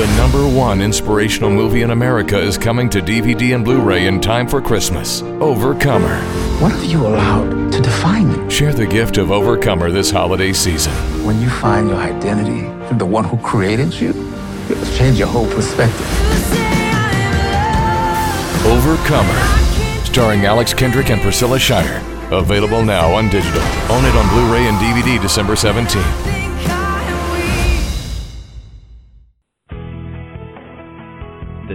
The number one inspirational movie in America is coming to DVD and Blu ray in time for Christmas Overcomer. What have you allowed to define you? Share the gift of Overcomer this holiday season. When you find your identity in the one who created you, it'll change your whole perspective. Overcomer. Starring Alex Kendrick and Priscilla Shirer. Available now on digital. Own it on Blu ray and DVD December 17th.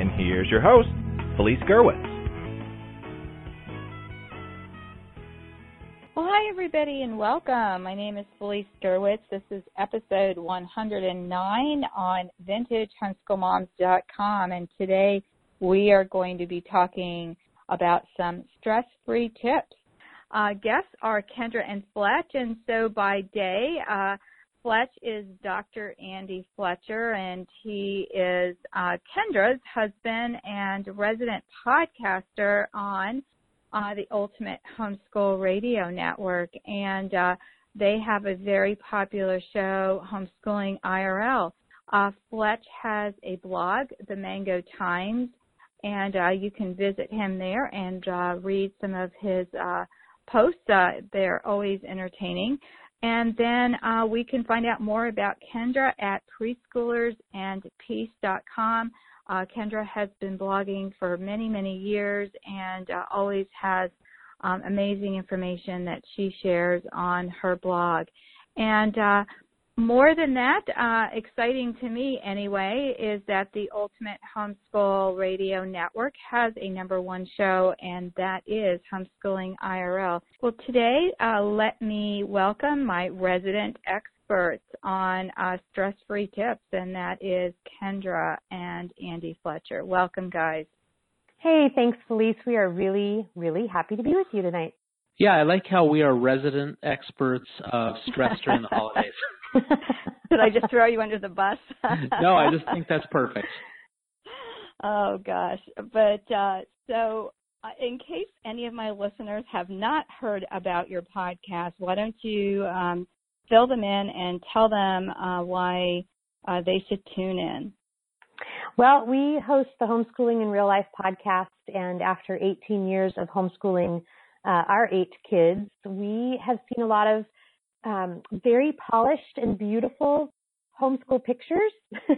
and here's your host, Felice Gerwitz. Well, hi, everybody, and welcome. My name is Felice Gerwitz. This is episode 109 on VintageHomeschoolMoms.com, and today we are going to be talking about some stress-free tips. Uh, guests are Kendra and Fletch, and so by day, uh, Fletch is Dr. Andy Fletcher, and he is uh, Kendra's husband and resident podcaster on uh, the Ultimate Homeschool Radio Network. And uh, they have a very popular show, Homeschooling IRL. Uh, Fletch has a blog, The Mango Times, and uh, you can visit him there and uh, read some of his posts. they're always entertaining. And then uh, we can find out more about Kendra at preschoolersandpeace.com. Uh, Kendra has been blogging for many, many years and uh, always has um, amazing information that she shares on her blog. And uh, more than that, uh, exciting to me anyway, is that the Ultimate Homeschool Radio Network has a number one show, and that is Homeschooling IRL. Well, today, uh, let me welcome my resident experts on uh, stress free tips, and that is Kendra and Andy Fletcher. Welcome, guys. Hey, thanks, Felice. We are really, really happy to be with you tonight. Yeah, I like how we are resident experts of stress during the holidays. Did I just throw you under the bus? no, I just think that's perfect. Oh gosh, but uh, so uh, in case any of my listeners have not heard about your podcast, why don't you um, fill them in and tell them uh, why uh, they should tune in? Well, we host the Homeschooling in Real Life podcast, and after 18 years of homeschooling uh, our eight kids, we have seen a lot of um, very polished and beautiful homeschool pictures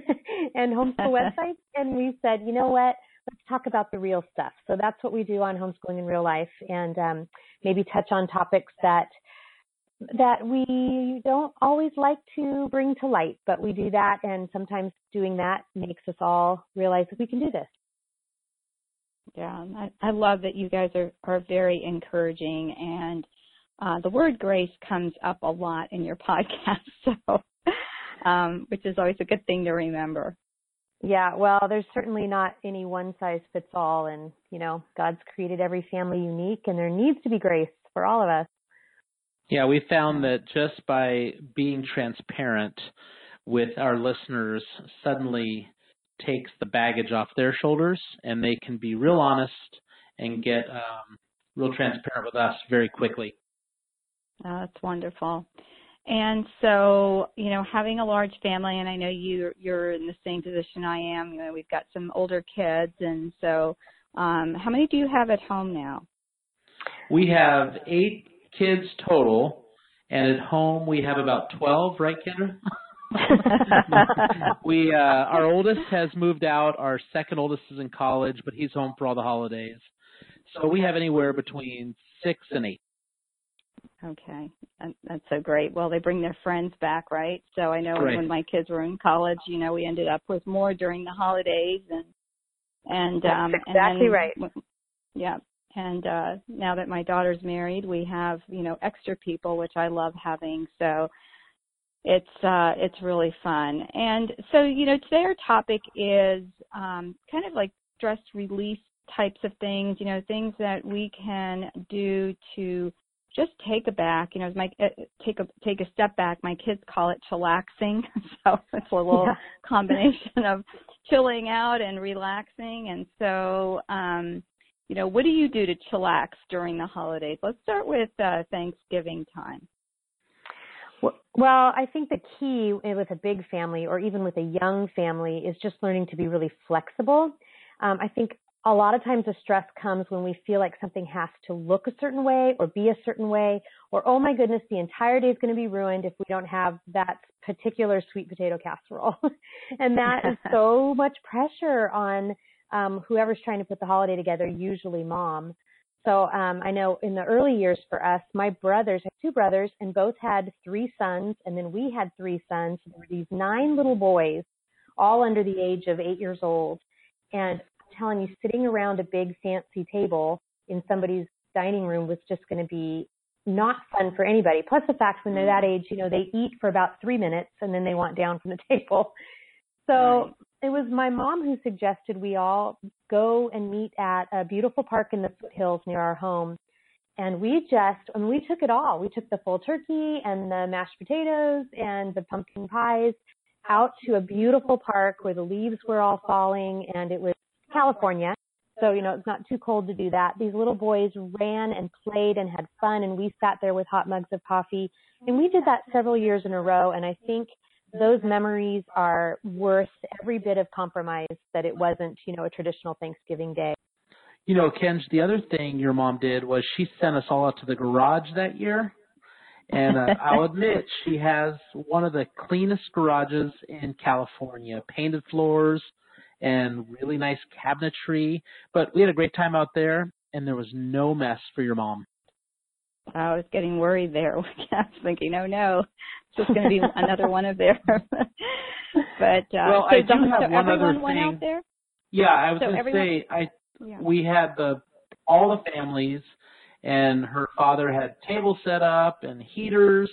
and homeschool websites. And we said, you know what? Let's talk about the real stuff. So that's what we do on homeschooling in real life, and um, maybe touch on topics that that we don't always like to bring to light, but we do that, and sometimes doing that makes us all realize that we can do this. Yeah, I, I love that you guys are are very encouraging and uh, the word grace comes up a lot in your podcast, so um, which is always a good thing to remember. Yeah, well, there's certainly not any one size fits all, and you know, God's created every family unique, and there needs to be grace for all of us. Yeah, we found that just by being transparent with our listeners, suddenly takes the baggage off their shoulders, and they can be real honest and get um, real transparent with us very quickly. Oh, that's wonderful. And so, you know, having a large family, and I know you you're in the same position I am. You know, we've got some older kids, and so, um, how many do you have at home now? We have eight kids total, and at home we have about twelve. Right, Kendra? we uh, our oldest has moved out. Our second oldest is in college, but he's home for all the holidays. So we have anywhere between six and eight. Okay, that's so great. Well, they bring their friends back, right? So I know Great. when my kids were in college, you know, we ended up with more during the holidays, and and that's um, exactly and then, right. Yeah, and uh, now that my daughter's married, we have you know extra people, which I love having. So it's uh, it's really fun. And so you know, today our topic is um, kind of like stress release types of things. You know, things that we can do to just take a back. You know, my uh, take a take a step back. My kids call it chillaxing, so it's a little yeah. combination of chilling out and relaxing. And so, um, you know, what do you do to chillax during the holidays? Let's start with uh, Thanksgiving time. Well, I think the key with a big family or even with a young family is just learning to be really flexible. Um, I think a lot of times the stress comes when we feel like something has to look a certain way or be a certain way, or oh my goodness, the entire day is going to be ruined if we don't have that particular sweet potato casserole. and that is so much pressure on um, whoever's trying to put the holiday together, usually mom. So um, I know in the early years for us, my brothers, have two brothers, and both had three sons, and then we had three sons. There were these nine little boys, all under the age of eight years old. And telling you, sitting around a big fancy table in somebody's dining room was just going to be not fun for anybody. Plus the fact when they're that age, you know, they eat for about three minutes and then they want down from the table. So right. it was my mom who suggested we all go and meet at a beautiful park in the foothills near our home. And we just, and we took it all. We took the full turkey and the mashed potatoes and the pumpkin pies out to a beautiful park where the leaves were all falling and it was California. So, you know, it's not too cold to do that. These little boys ran and played and had fun and we sat there with hot mugs of coffee. And we did that several years in a row. And I think those memories are worth every bit of compromise that it wasn't, you know, a traditional Thanksgiving day. You know, Kenj, the other thing your mom did was she sent us all out to the garage that year. And uh, I'll admit, she has one of the cleanest garages in California. Painted floors and really nice cabinetry. But we had a great time out there, and there was no mess for your mom. I was getting worried there. I was thinking, oh no, it's just going to be another one of theirs. but uh, well, so I do have so one other thing. out there. Yeah, I was so going to say I yeah. we had the all the families, and her father had tables set up and heaters,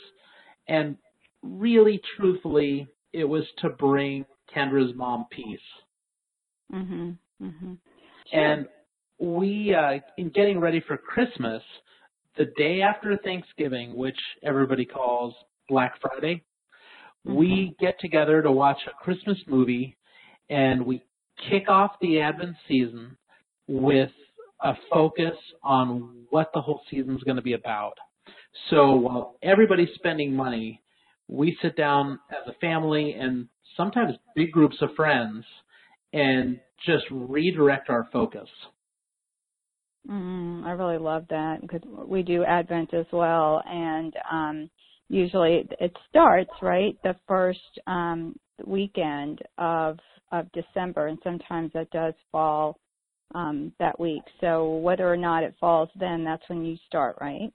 and really, truthfully, it was to bring Kendra's mom peace. Mhm. Mhm. And we, uh, in getting ready for Christmas, the day after Thanksgiving, which everybody calls Black Friday, mm-hmm. we get together to watch a Christmas movie and we kick off the Advent season with a focus on what the whole season is going to be about. So while everybody's spending money, we sit down as a family and sometimes big groups of friends and just redirect our focus. Mm, I really love that because we do Advent as well, and um, usually it starts right the first um, weekend of of December, and sometimes that does fall um, that week. So whether or not it falls then, that's when you start, right?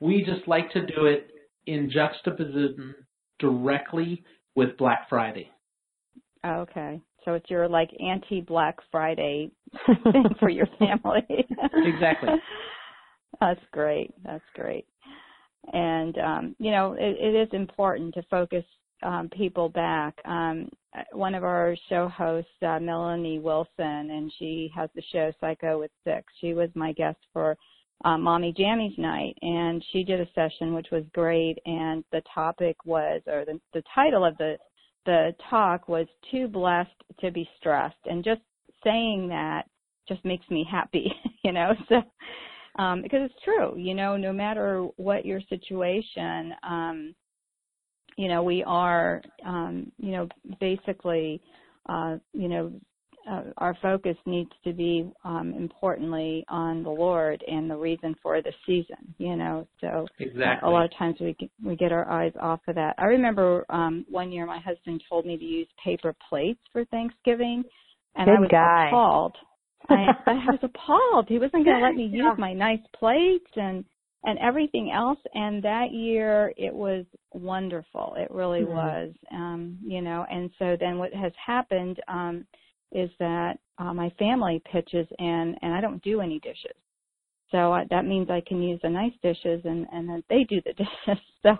We just like to do it in juxtaposition directly with Black Friday. Okay. So it's your like anti Black Friday thing for your family. exactly. That's great. That's great. And um, you know, it, it is important to focus um, people back. Um, one of our show hosts, uh, Melanie Wilson, and she has the show Psycho with Six. She was my guest for uh, Mommy Jammies night, and she did a session which was great. And the topic was, or the, the title of the the talk was too blessed to be stressed. And just saying that just makes me happy you know so um because it's true you know no matter what your situation um you know we are um you know basically uh you know uh, our focus needs to be um, importantly on the Lord and the reason for the season. You know, so exactly. a lot of times we get, we get our eyes off of that. I remember um, one year my husband told me to use paper plates for Thanksgiving, and Good I was guy. appalled. I, I was appalled. He wasn't going to let me use yeah. my nice plates and and everything else. And that year it was wonderful. It really mm-hmm. was. Um, you know, and so then what has happened. Um, is that uh, my family pitches in and I don't do any dishes. So uh, that means I can use the nice dishes and, and then they do the dishes. So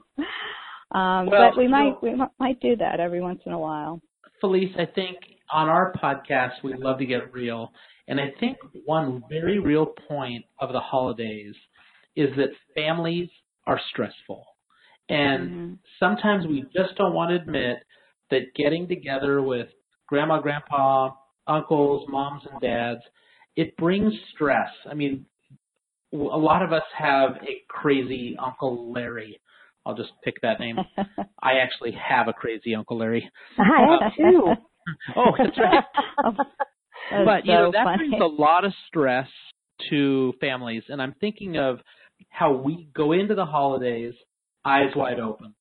Um, well, but we might know, we might do that every once in a while. Felice, I think on our podcast we love to get real, and I think one very real point of the holidays is that families are stressful, and mm-hmm. sometimes we just don't want to admit that getting together with grandma, grandpa, uncles, moms, and dads, it brings stress. I mean, a lot of us have a crazy Uncle Larry. I'll just pick that name. I actually have a crazy Uncle Larry. I have too. oh, that's right. But you so know that funny. brings a lot of stress to families, and I'm thinking of how we go into the holidays eyes wide open,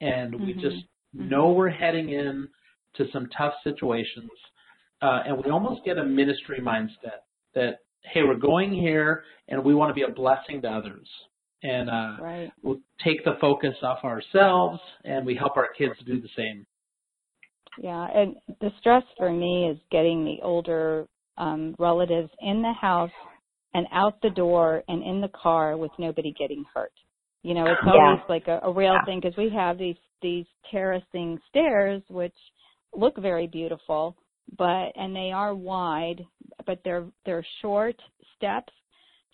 and we Mhm. just Mhm. know we're heading in to some tough situations, uh, and we almost get a ministry mindset that hey, we're going here, and we want to be a blessing to others, and uh, right. we'll take the focus off ourselves, and we help our kids do the same. Yeah, and the stress for me is getting the older um, relatives in the house and out the door and in the car with nobody getting hurt. You know, it's Yeah. always like a, a real Yeah. thing because we have these these terracing stairs which look very beautiful, but and they are wide, but they're they're short steps.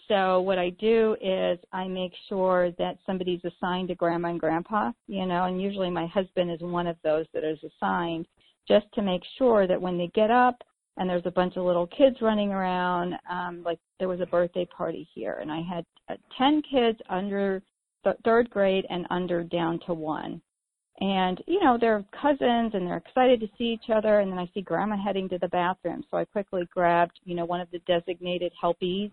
So what I do is I make sure that somebody's assigned to grandma and grandpa, you know, and usually my husband is one of those that is assigned just to make sure that when they get up and there's a bunch of little kids running around, um, like there was a birthday party here and I had uh, 10 kids under th- third grade and under down to one. And, you know, they're cousins and they're excited to see each other. And then I see grandma heading to the bathroom. So I quickly grabbed, you know, one of the designated helpies,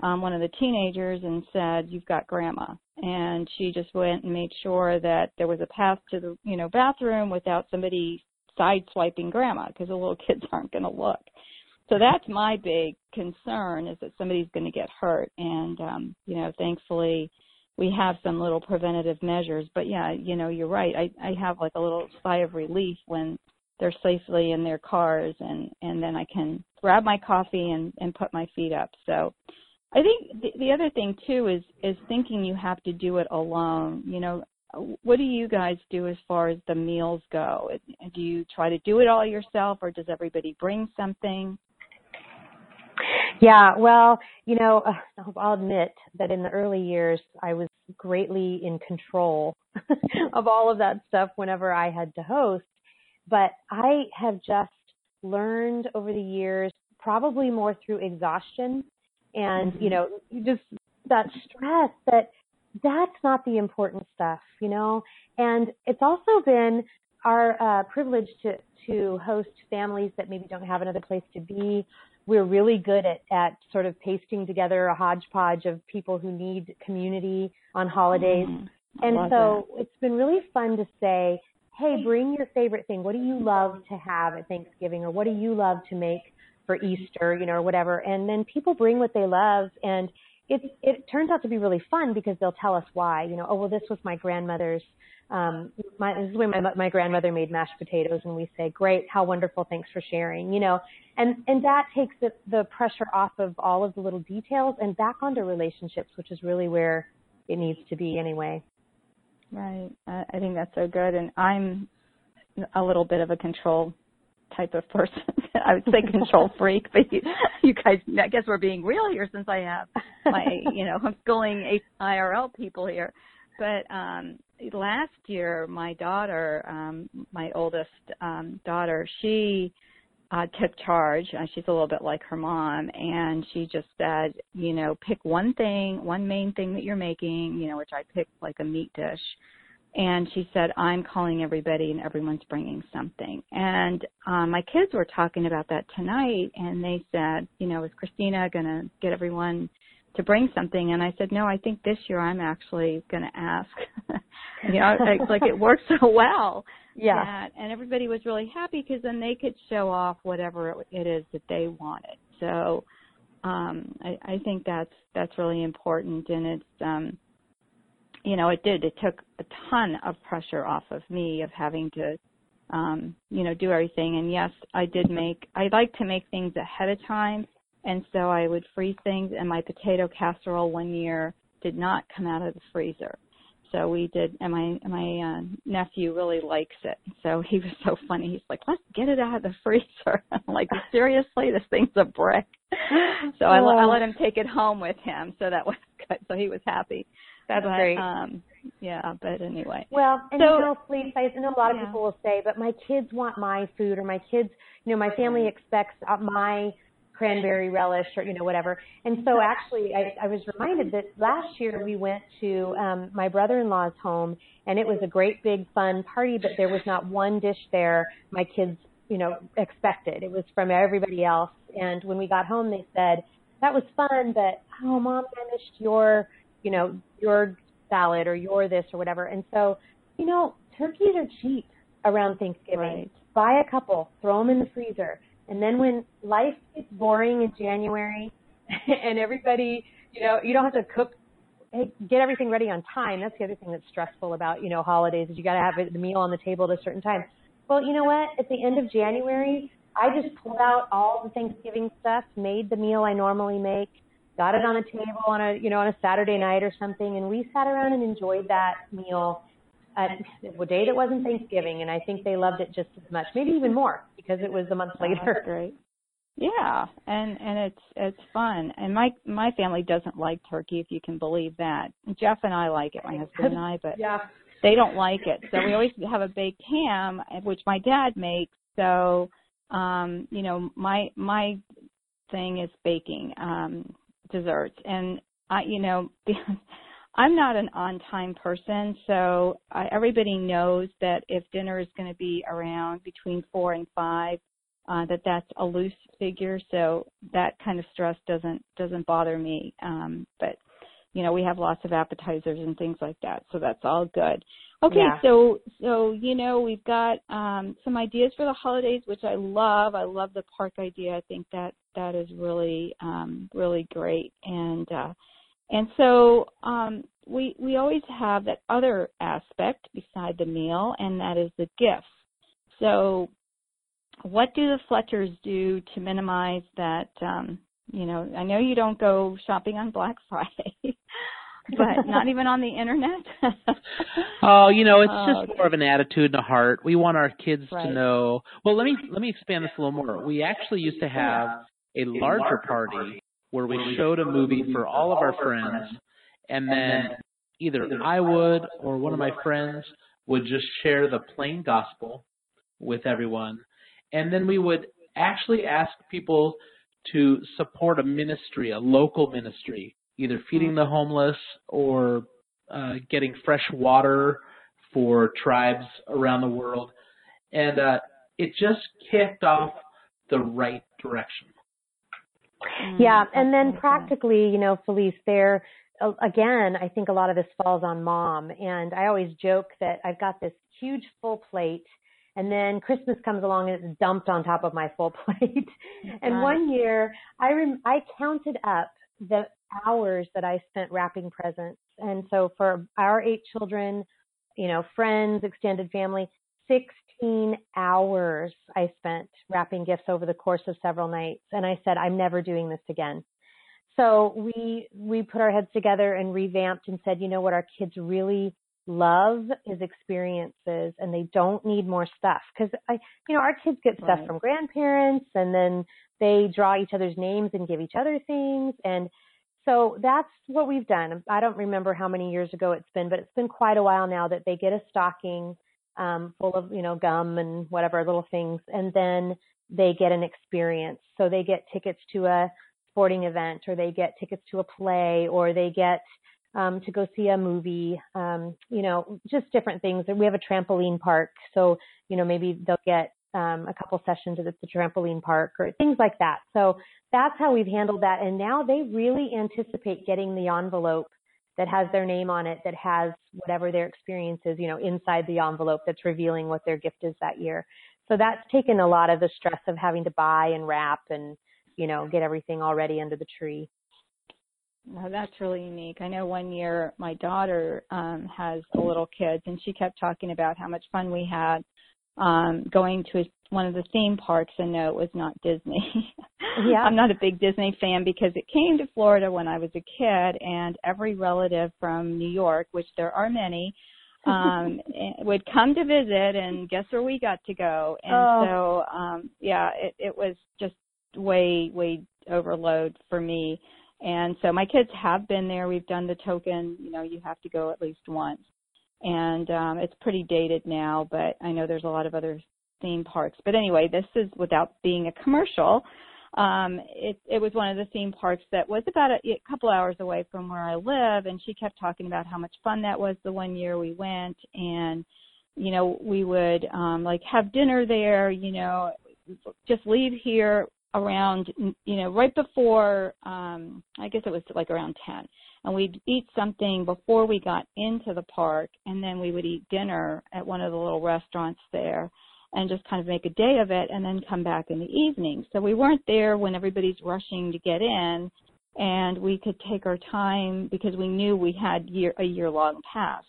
um, one of the teenagers and said, you've got grandma. And she just went and made sure that there was a path to the, you know, bathroom without somebody side swiping grandma because the little kids aren't going to look. So that's my big concern is that somebody's going to get hurt. And, um, you know, thankfully, we have some little preventative measures. But yeah, you know, you're right. I, I have like a little sigh of relief when they're safely in their cars and, and then I can grab my coffee and, and put my feet up. So I think the, the other thing too is, is thinking you have to do it alone. You know, what do you guys do as far as the meals go? Do you try to do it all yourself or does everybody bring something? Yeah, well, you know, uh, I'll admit that in the early years, I was greatly in control of all of that stuff whenever I had to host. But I have just learned over the years, probably more through exhaustion and, you know, just that stress that that's not the important stuff, you know? And it's also been our uh, privilege to, to host families that maybe don't have another place to be we're really good at, at sort of pasting together a hodgepodge of people who need community on holidays. Mm-hmm. And so it's been really fun to say, hey, bring your favorite thing. What do you love to have at Thanksgiving or what do you love to make for Easter, you know, or whatever. And then people bring what they love and it it turns out to be really fun because they'll tell us why, you know, oh well this was my grandmother's um my this is the way my my grandmother made mashed potatoes and we say great how wonderful thanks for sharing you know and and that takes the the pressure off of all of the little details and back onto relationships which is really where it needs to be anyway Right. I I think that's so good. And I'm a little bit of a control type of person. I would say control freak, but you, you guys, I guess we're being real here since I have my, you know, homeschooling IRL people here. But um last year, my daughter, um, my oldest um daughter, she uh, took charge. Uh, she's a little bit like her mom, and she just said, you know, pick one thing, one main thing that you're making, you know, which I picked like a meat dish. And she said, I'm calling everybody, and everyone's bringing something. And um, my kids were talking about that tonight, and they said, you know, is Christina going to get everyone to bring something? And I said, no, I think this year I'm actually going to ask. you know, it's like it worked so well yeah that, and everybody was really happy because then they could show off whatever it is that they wanted. So um, I, I think that's that's really important, and it's um, you know it did it took a ton of pressure off of me of having to um, you know do everything. And yes, I did make I like to make things ahead of time, and so I would freeze things. And my potato casserole one year did not come out of the freezer. so we did, and my my uh, nephew really likes it. So he was so funny. He's like, "Let's get it out of the freezer." I'm like, seriously, this thing's a brick. so I, I let him take it home with him, so that was good. So he was happy. That's but, great. Um, yeah, but anyway. Well, and So- you know, Felice, I know a lot of Yeah. people will say, but my kids want my food, or my kids, you know, my family expects uh, my cranberry relish, or you know, whatever. And so, actually, I, I was reminded that last year we went to um, my brother-in-law's home, and it was a great big fun party, but there was not one dish there my kids, you know, expected. It was from everybody else. And when we got home, they said that was fun, but oh, mom, I missed your, you know, your salad or your this or whatever. And so, you know, turkeys are cheap around Thanksgiving. Right. Buy a couple, throw them in the freezer, and then when life gets boring in January, and everybody, you know, you don't have to cook, get everything ready on time. That's the other thing that's stressful about, you know, holidays is you got to have the meal on the table at a certain time. Well, you know what? At the end of January, I just pulled out all the Thanksgiving stuff, made the meal I normally make, got it on a table on a you know on a Saturday night or something, and we sat around and enjoyed that meal at a day that wasn't Thanksgiving, and I think they loved it just as much, maybe even more because it was a month Oh, later. great. Yeah, and and it's it's fun. And my my family doesn't like turkey, if you can believe that. Jeff and I like it, my husband and I, but Yeah. they don't like it. So we always have a baked ham, which my dad makes. So, um, you know, my my thing is baking um, desserts, and I, you know, I'm not an on-time person, so I, everybody knows that if dinner is going to be around between four and five, uh, that that's a loose figure. So that kind of stress doesn't doesn't bother me. Um, but you know, we have lots of appetizers and things like that, so that's all good. Okay, Yeah. so so you know we've got um, some ideas for the holidays, which I love. I love the park idea. I think that that is really um, really great, and uh, and so um, we we always have that other aspect beside the meal, and that is the gifts. So, what do the Fletchers do to minimize that? Um, you know, I know you don't go shopping on Black Friday, but not even on the internet. Oh, you know, it's Oh, just okay. more of an attitude and a heart. We want our kids Right. to know. Well, let me let me expand this a little more. We actually used to have a larger party where we showed a movie for all of our friends, and then either I would or one of my friends would just share the plain gospel with everyone, and then we would actually ask people to support a ministry, a local ministry, either feeding the homeless or uh, getting fresh water for tribes around the world. And uh, it just kicked off the right direction. Mm, Yeah, and then practically, you know, Felice, there uh, again, I think a lot of this falls on mom, and I always joke that I've got this huge full plate, and then Christmas comes along and it's dumped on top of my full plate. Oh, and Right. one year, I rem- I counted up the hours that I spent wrapping presents, and so for our eight children, you know, friends, extended family, 16 hours I spent wrapping gifts over the course of several nights. And I said, I'm never doing this again. So we, we put our heads together and revamped and said, you know what our kids really love is experiences and they don't need more stuff. Cause I, you know, our kids get stuff Right. from grandparents and then they draw each other's names and give each other things. And so that's what we've done. I don't remember how many years ago it's been, but it's been quite a while now that they get a stocking um, full of you know gum and whatever little things, and then they get an experience. So they get tickets to a sporting event, or they get tickets to a play, or they get um, to go see a movie. Um, you know, just different things. We have a trampoline park, so you know maybe they'll get um, a couple sessions at the trampoline park or things like that. So that's how we've handled that. And now they really anticipate getting the envelope that has their name on it, that has whatever their experience is, you know, inside the envelope that's revealing what their gift is that year. So that's taken a lot of the stress of having to buy and wrap and, you know, get everything already under the tree. Well, that's really unique. I know one year my daughter um has the little kids and she kept talking about how much fun we had um going to one of the theme parks and no it was not Disney. Yeah. I'm not a big Disney fan because it came to Florida when I was a kid, and every relative from New York, which there are many, um would come to visit and guess where we got to go and Oh. so um yeah it it was just way way overload for me and so my kids have been there. We've done the token you know you have to go at least once. And um it's pretty dated now but i know there's a lot of other theme parks. But anyway this is without being a commercial. Um it it was one of the theme parks that was about a, a couple hours away from where I live and she kept talking about how much fun that was the one year we went. And you know we would um like have dinner there you know just leave here around you know right before um I guess it was like around 10 and we'd eat something before we got into the park and then we would eat dinner at one of the little restaurants there and just kind of make a day of it and then come back in the evening. So we weren't there when everybody's rushing to get in and we could take our time because we knew we had year a year long pass.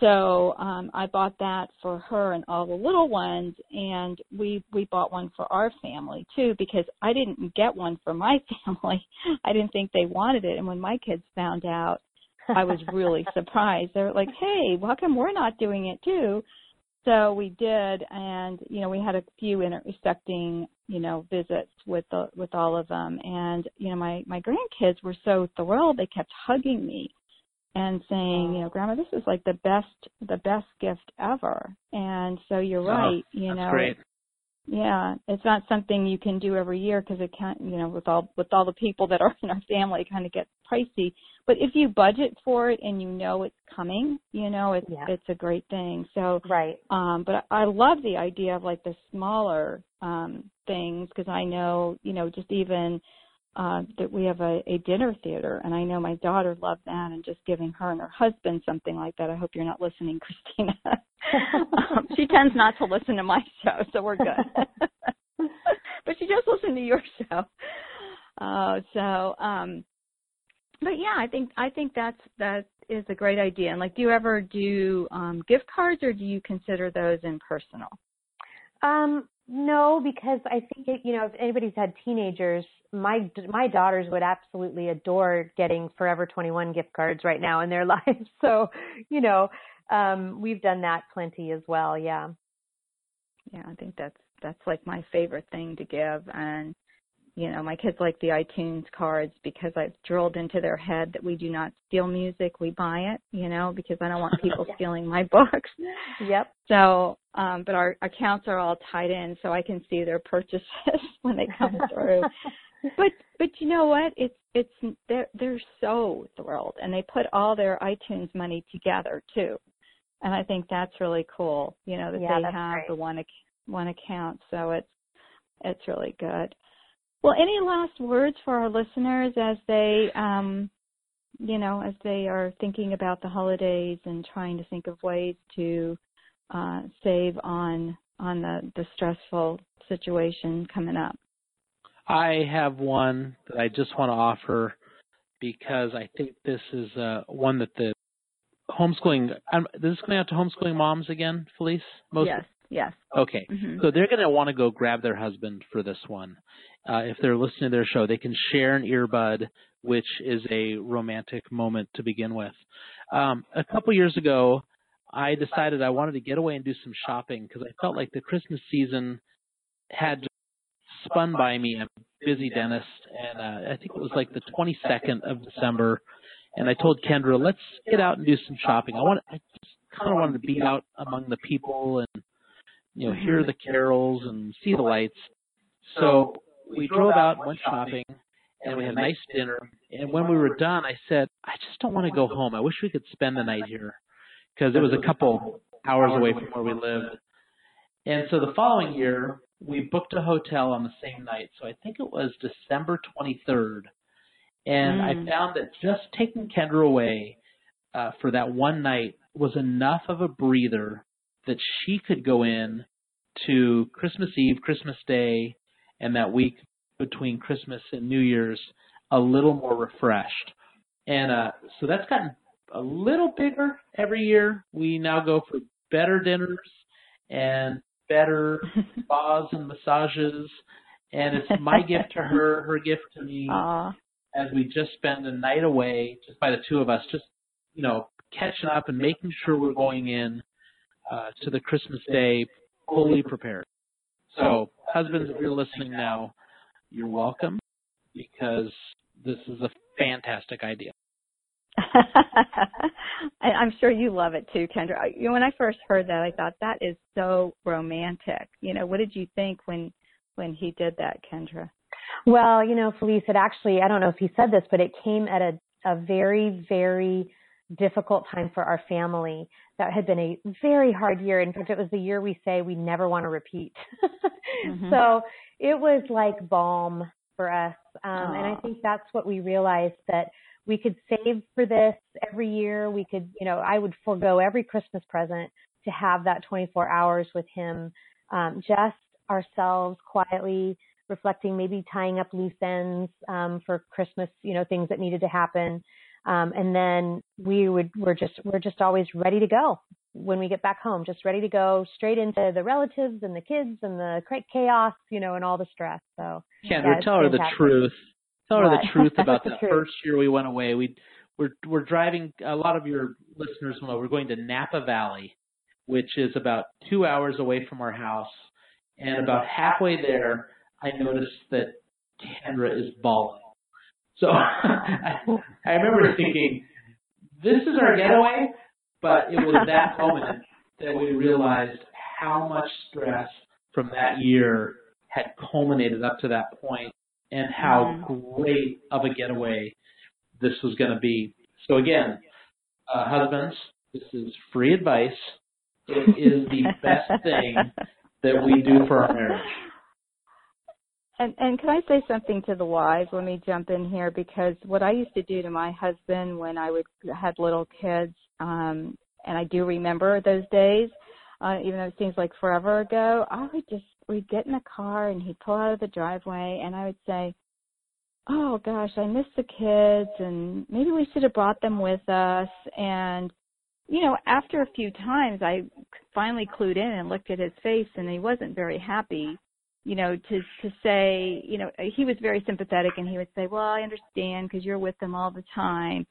So um I bought that for her and all the little ones and we we bought one for our family too because I didn't get one for my family. I didn't think they wanted it and when my kids found out I was really surprised. They were like, "Hey, how come we're not doing it too?" So we did, and you know, we had a few intersecting, you know, visits with the with all of them, and you know, my my grandkids were so thrilled. They kept hugging me and saying, you know, Grandma, this is like the best the best gift ever. And so you're Oh, right, you That's know, great. yeah, it's not something you can do every year because it can't, you know, with all with all the people that are in our family, it kind of gets pricey. But if you budget for it and you know it's coming, you know, it's Yeah. it's a great thing. So, Right. um, but I love the idea of like the smaller um things because I know, you know, just even uh that we have a, a dinner theater and I know my daughter loved that and just giving her and her husband something like that. I hope you're not listening, Christina. um, she tends not to listen to my show, so we're good. but she just listen to your show. Uh so um but yeah, I think I think that's that is a great idea. And like do you ever do um gift cards or do you consider those impersonal? Um, no, because I think it, you know, if anybody's had teenagers, my my daughters would absolutely adore getting Forever 21 gift cards right now in their lives. So, you know, um, we've done that plenty as well. Yeah. Yeah, I think that's that's like my favorite thing to give and you know, my kids like the iTunes cards because I've drilled into their head that we do not steal music, we buy it, you know, because I don't want people stealing my books. Yep. So, um, but our accounts are all tied in so I can see their purchases when they come through. but but you know what? It's it's they're they're so thrilled and they put all their iTunes money together too. And I think that's really cool, you know, that Yeah, they have great. the one one account. So it's it's really good. Well, any last words for our listeners as they um you know, as they are thinking about the holidays and trying to think of ways to uh save on on the the stressful situation coming up. I have one that I just want to offer because I think this is uh, one that the homeschooling. Um, this is going out to homeschooling moms again, Felice. Most yes, yes. okay. hmm So they're going to want to go grab their husband for this one. Uh, if they're listening to their show, they can share an earbud, which is a romantic moment to begin with. Um, a couple years ago, I decided I wanted to get away and do some shopping because I felt like the Christmas season had spun by me. I'm a busy dentist, and uh, I think it was like the 22nd of December. And I told Kendra, let's get out and do some shopping. I want, I just kind of wanted to be out among the people and you know hear the carols and see the lights. So we drove out, and went shopping, and we had a nice dinner. And when we were done, I said, I just don't want to go home. I wish we could spend the night here because it was a couple hours away from where we lived. And so the following year, we booked a hotel on the same night. So I think it was December 23rd. And Mm. I found that just taking Kendra away uh, for that one night was enough of a breather that she could go in to Christmas Eve, Christmas Day, and that week between Christmas and New Year's a little more refreshed. And uh, so that's gotten a little bigger every year. We now go for better dinners and better spas and massages and it's my gift to her, her gift to me, Aww. as we just spend a night away, just by the two of us, just you know, catching up and making sure we're going in uh, to the Christmas day fully prepared. So, husbands, if you're listening now, you're welcome because this is a fantastic idea. I'm sure you love it too, Kendra. You know, when I first heard that, I thought that is so romantic. You know, what did you think when when he did that, Kendra? Well, you know, Felice, it actually, I don't know if he said this, but it came at a, a very, very difficult time for our family. That had been a very hard year. In fact, it was the year we say we never want to repeat. mm-hmm. So it was like balm for us. Um, and I think that's what we realized that we could save for this every year. We could, you know, I would forego every Christmas present to have that 24 hours with him, um, just ourselves quietly reflecting, maybe tying up loose ends um, for Christmas, you know, things that needed to happen. Um, and then we would we're just we're just always ready to go when we get back home, just ready to go straight into the relatives and the kids and the chaos, you know, and all the stress. So Kendra, yeah, tell her the truth. Tell her the truth about the, the truth. first year we went away. We we're we're driving. A lot of your listeners know we're going to Napa Valley, which is about two hours away from our house. And about halfway there, I noticed that Kendra is bawling. So I, I remember thinking, this is our getaway, but it was that moment that we realized how much stress from that year had culminated up to that point and how mm-hmm. great of a getaway this was going to be. So again, uh, husbands, this is free advice. It is the best thing that we do for our marriage. And and can I say something to the wives? Let me jump in here because what I used to do to my husband when I would had little kids, um, and I do remember those days, uh, even though it seems like forever ago, I would just we'd get in the car and he'd pull out of the driveway and I would say, Oh gosh, I miss the kids and maybe we should have brought them with us and you know, after a few times I finally clued in and looked at his face and he wasn't very happy you know, to to say, you know, he was very sympathetic and he would say, "Well, I understand because you're with them all the time."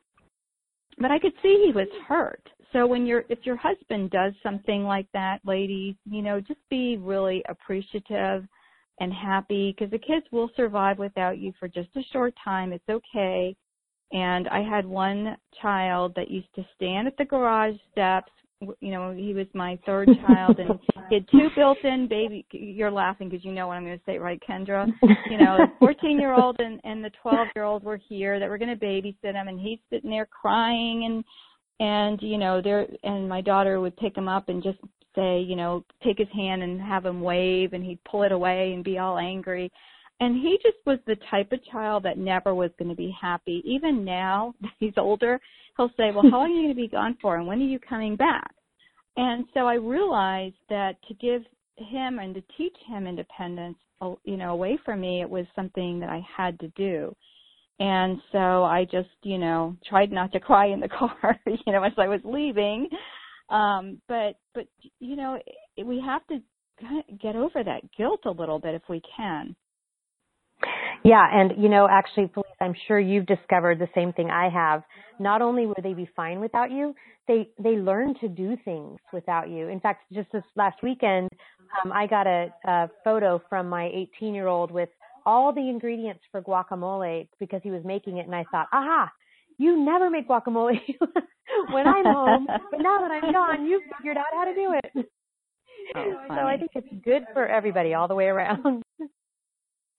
But I could see he was hurt. So when you're if your husband does something like that, ladies, you know, just be really appreciative and happy because the kids will survive without you for just a short time. It's okay. And I had one child that used to stand at the garage steps you know, he was my third child, and he had two built-in baby. You're laughing because you know what I'm going to say, right, Kendra? You know, the 14-year-old and and the 12-year-old were here that were going to babysit him, and he's sitting there crying, and and you know, there, and my daughter would pick him up and just say, you know, take his hand and have him wave, and he'd pull it away and be all angry. And he just was the type of child that never was going to be happy. Even now, that he's older, he'll say, well, how long are you going to be gone for? And when are you coming back? And so I realized that to give him and to teach him independence, you know, away from me, it was something that I had to do. And so I just, you know, tried not to cry in the car, you know, as I was leaving. Um, but, but, you know, we have to get over that guilt a little bit if we can. Yeah, and you know, actually, Felice, I'm sure you've discovered the same thing I have. Not only will they be fine without you, they they learn to do things without you. In fact, just this last weekend, um, I got a, a photo from my 18 year old with all the ingredients for guacamole because he was making it, and I thought, aha, you never make guacamole when I'm home, but now that I'm gone, you've figured out how to do it. Oh, so I think it's good for everybody all the way around.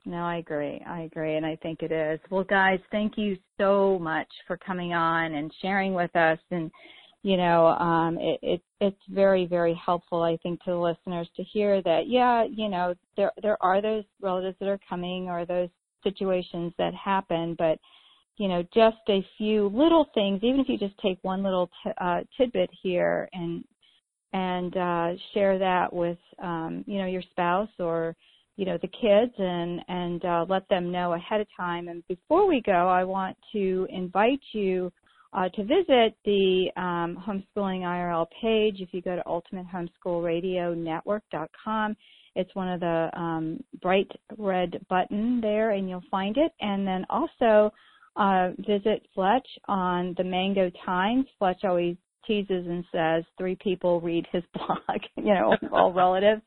No, I agree. I agree. And I think it is. Well, guys, thank you so much for coming on and sharing with us. And, you know, um, it, it, it's very, very helpful, I think, to the listeners to hear that, yeah, you know, there, there are those relatives that are coming or those situations that happen, but, you know, just a few little things, even if you just take one little t- uh, tidbit here and, and, uh, share that with, um, you know, your spouse or, you know the kids and and uh, let them know ahead of time. And before we go, I want to invite you uh, to visit the um, homeschooling IRL page. If you go to ultimatehomeschoolradionetwork.com, It's one of the um, bright red button there, and you'll find it. And then also uh, visit Fletch on the Mango Times. Fletch always teases and says three people read his blog, you know, all relatives.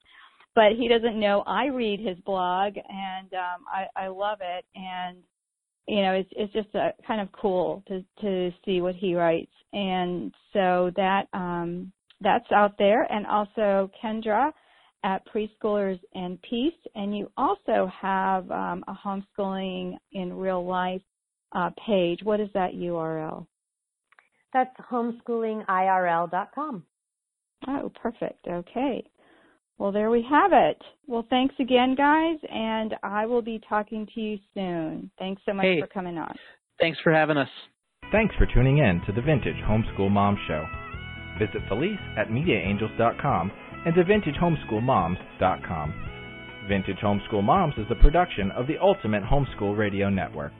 But he doesn't know I read his blog, and um, I, I love it. And you know, it's it's just a, kind of cool to to see what he writes. And so that um, that's out there, and also Kendra at Preschoolers and Peace, and you also have um, a homeschooling in real life uh, page. What is that URL? That's homeschoolingirl.com. Oh, perfect. Okay. Well, there we have it. Well, thanks again, guys, and I will be talking to you soon. Thanks so much hey, for coming on. Thanks for having us. Thanks for tuning in to the Vintage Homeschool Mom Show. Visit Felice at MediaAngels.com and to VintageHomeschoolMoms.com. Vintage Homeschool Moms is a production of the Ultimate Homeschool Radio Network.